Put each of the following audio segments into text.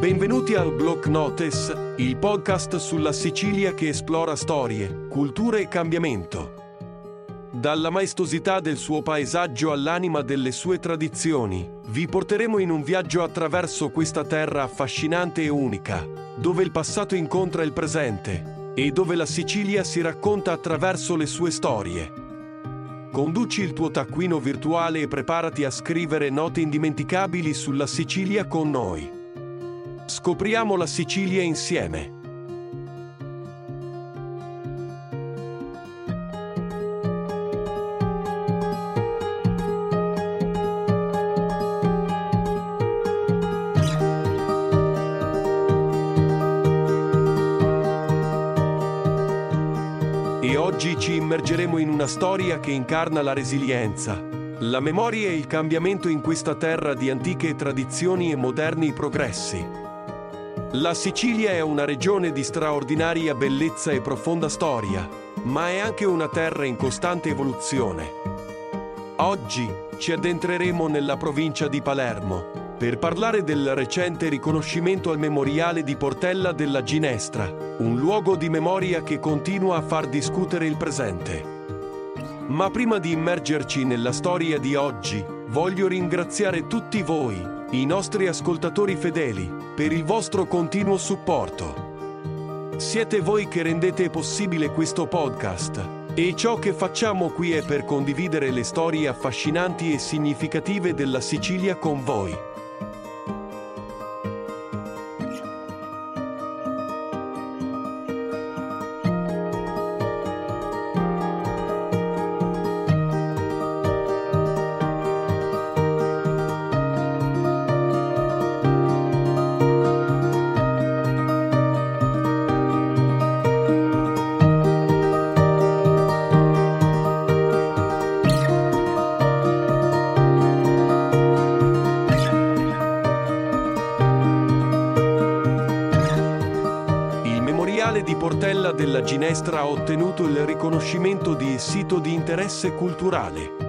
Benvenuti al Block Notes, il podcast sulla Sicilia che esplora storie, culture e cambiamento. Dalla maestosità del suo paesaggio all'anima delle sue tradizioni, vi porteremo in un viaggio attraverso questa terra affascinante e unica, dove il passato incontra il presente e dove la Sicilia si racconta attraverso le sue storie. Conduci il tuo taccuino virtuale e preparati a scrivere note indimenticabili sulla Sicilia con noi. Scopriamo la Sicilia insieme. E oggi ci immergeremo in una storia che incarna la resilienza, la memoria e il cambiamento in questa terra di antiche tradizioni e moderni progressi. La Sicilia è una regione di straordinaria bellezza e profonda storia, ma è anche una terra in costante evoluzione. Oggi ci addentreremo nella provincia di Palermo per parlare del recente riconoscimento al memoriale di Portella della Ginestra, un luogo di memoria che continua a far discutere il presente. Ma prima di immergerci nella storia di oggi, voglio ringraziare tutti voi i nostri ascoltatori fedeli, per il vostro continuo supporto. Siete voi che rendete possibile questo podcast e ciò che facciamo qui è per condividere le storie affascinanti e significative della Sicilia con voi. Di Portella della Ginestra ha ottenuto il riconoscimento di sito di interesse culturale.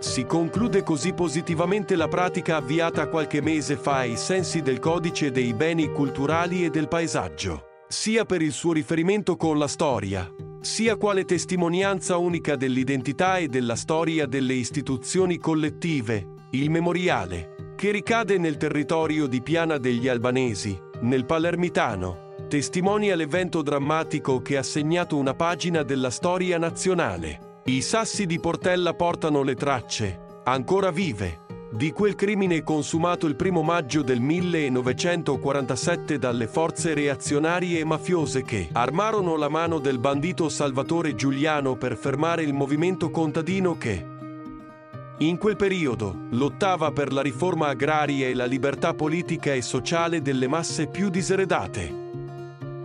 Si conclude così positivamente la pratica avviata qualche mese fa ai sensi del codice dei beni culturali e del paesaggio, sia per il suo riferimento con la storia, sia quale testimonianza unica dell'identità e della storia delle istituzioni collettive, il memoriale, che ricade nel territorio di Piana degli Albanesi, nel Palermitano, testimonia l'evento drammatico che ha segnato una pagina della storia nazionale. I sassi di Portella portano le tracce, ancora vive, di quel crimine consumato il primo maggio del 1947 dalle forze reazionarie e mafiose che armarono la mano del bandito Salvatore Giuliano per fermare il movimento contadino che, in quel periodo, lottava per la riforma agraria e la libertà politica e sociale delle masse più diseredate.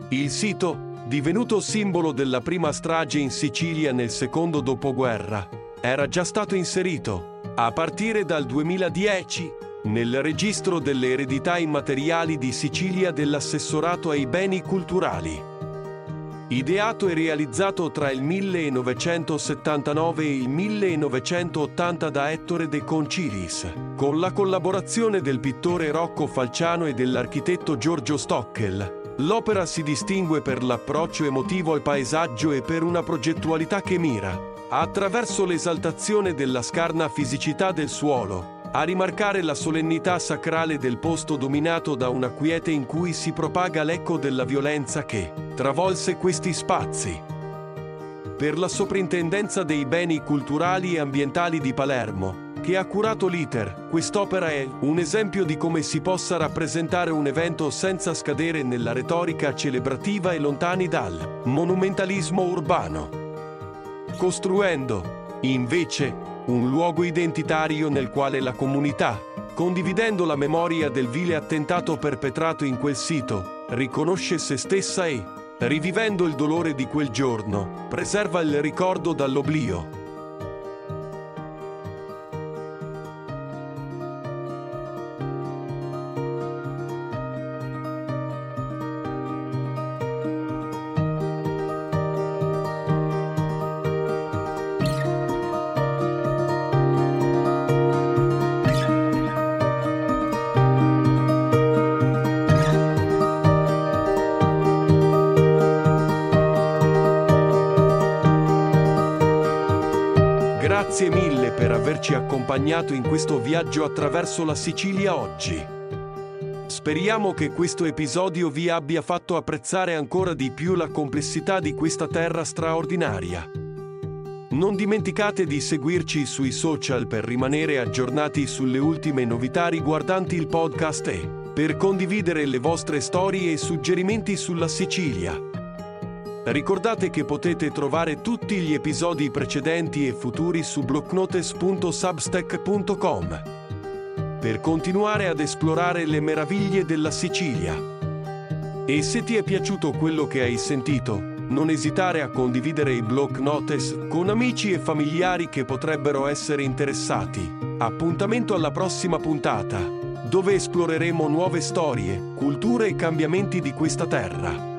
Il sito, divenuto simbolo della prima strage in Sicilia nel secondo dopoguerra, era già stato inserito, a partire dal 2010, nel registro delle eredità immateriali di Sicilia dell'assessorato ai beni culturali. Ideato e realizzato tra il 1979 e il 1980 da Ettore De Concilis, con la collaborazione del pittore Rocco Falciano e dell'architetto Giorgio Stockel, L'opera si distingue per l'approccio emotivo al paesaggio e per una progettualità che mira, attraverso l'esaltazione della scarna fisicità del suolo, a rimarcare la solennità sacrale del posto dominato da una quiete in cui si propaga l'eco della violenza che travolse questi spazi. Per la Soprintendenza dei Beni Culturali e Ambientali di Palermo, che ha curato l'iter. Quest'opera è un esempio di come si possa rappresentare un evento senza scadere nella retorica celebrativa e lontani dal monumentalismo urbano. Costruendo, invece, un luogo identitario nel quale la comunità, condividendo la memoria del vile attentato perpetrato in quel sito, riconosce se stessa e, rivivendo il dolore di quel giorno, preserva il ricordo dall'oblio. Grazie mille per averci accompagnato in questo viaggio attraverso la Sicilia oggi. Speriamo che questo episodio vi abbia fatto apprezzare ancora di più la complessità di questa terra straordinaria. Non dimenticate di seguirci sui social per rimanere aggiornati sulle ultime novità riguardanti il podcast e per condividere le vostre storie e suggerimenti sulla Sicilia. Ricordate che potete trovare tutti gli episodi precedenti e futuri su blocknotes.substack.com per continuare ad esplorare le meraviglie della Sicilia. E se ti è piaciuto quello che hai sentito, non esitare a condividere i Block Notes con amici e familiari che potrebbero essere interessati. Appuntamento alla prossima puntata, dove esploreremo nuove storie, culture e cambiamenti di questa terra.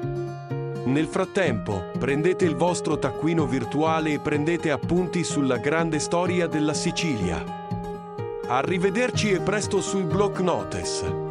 Nel frattempo, prendete il vostro taccuino virtuale e prendete appunti sulla grande storia della Sicilia. Arrivederci e presto sui Block Notes.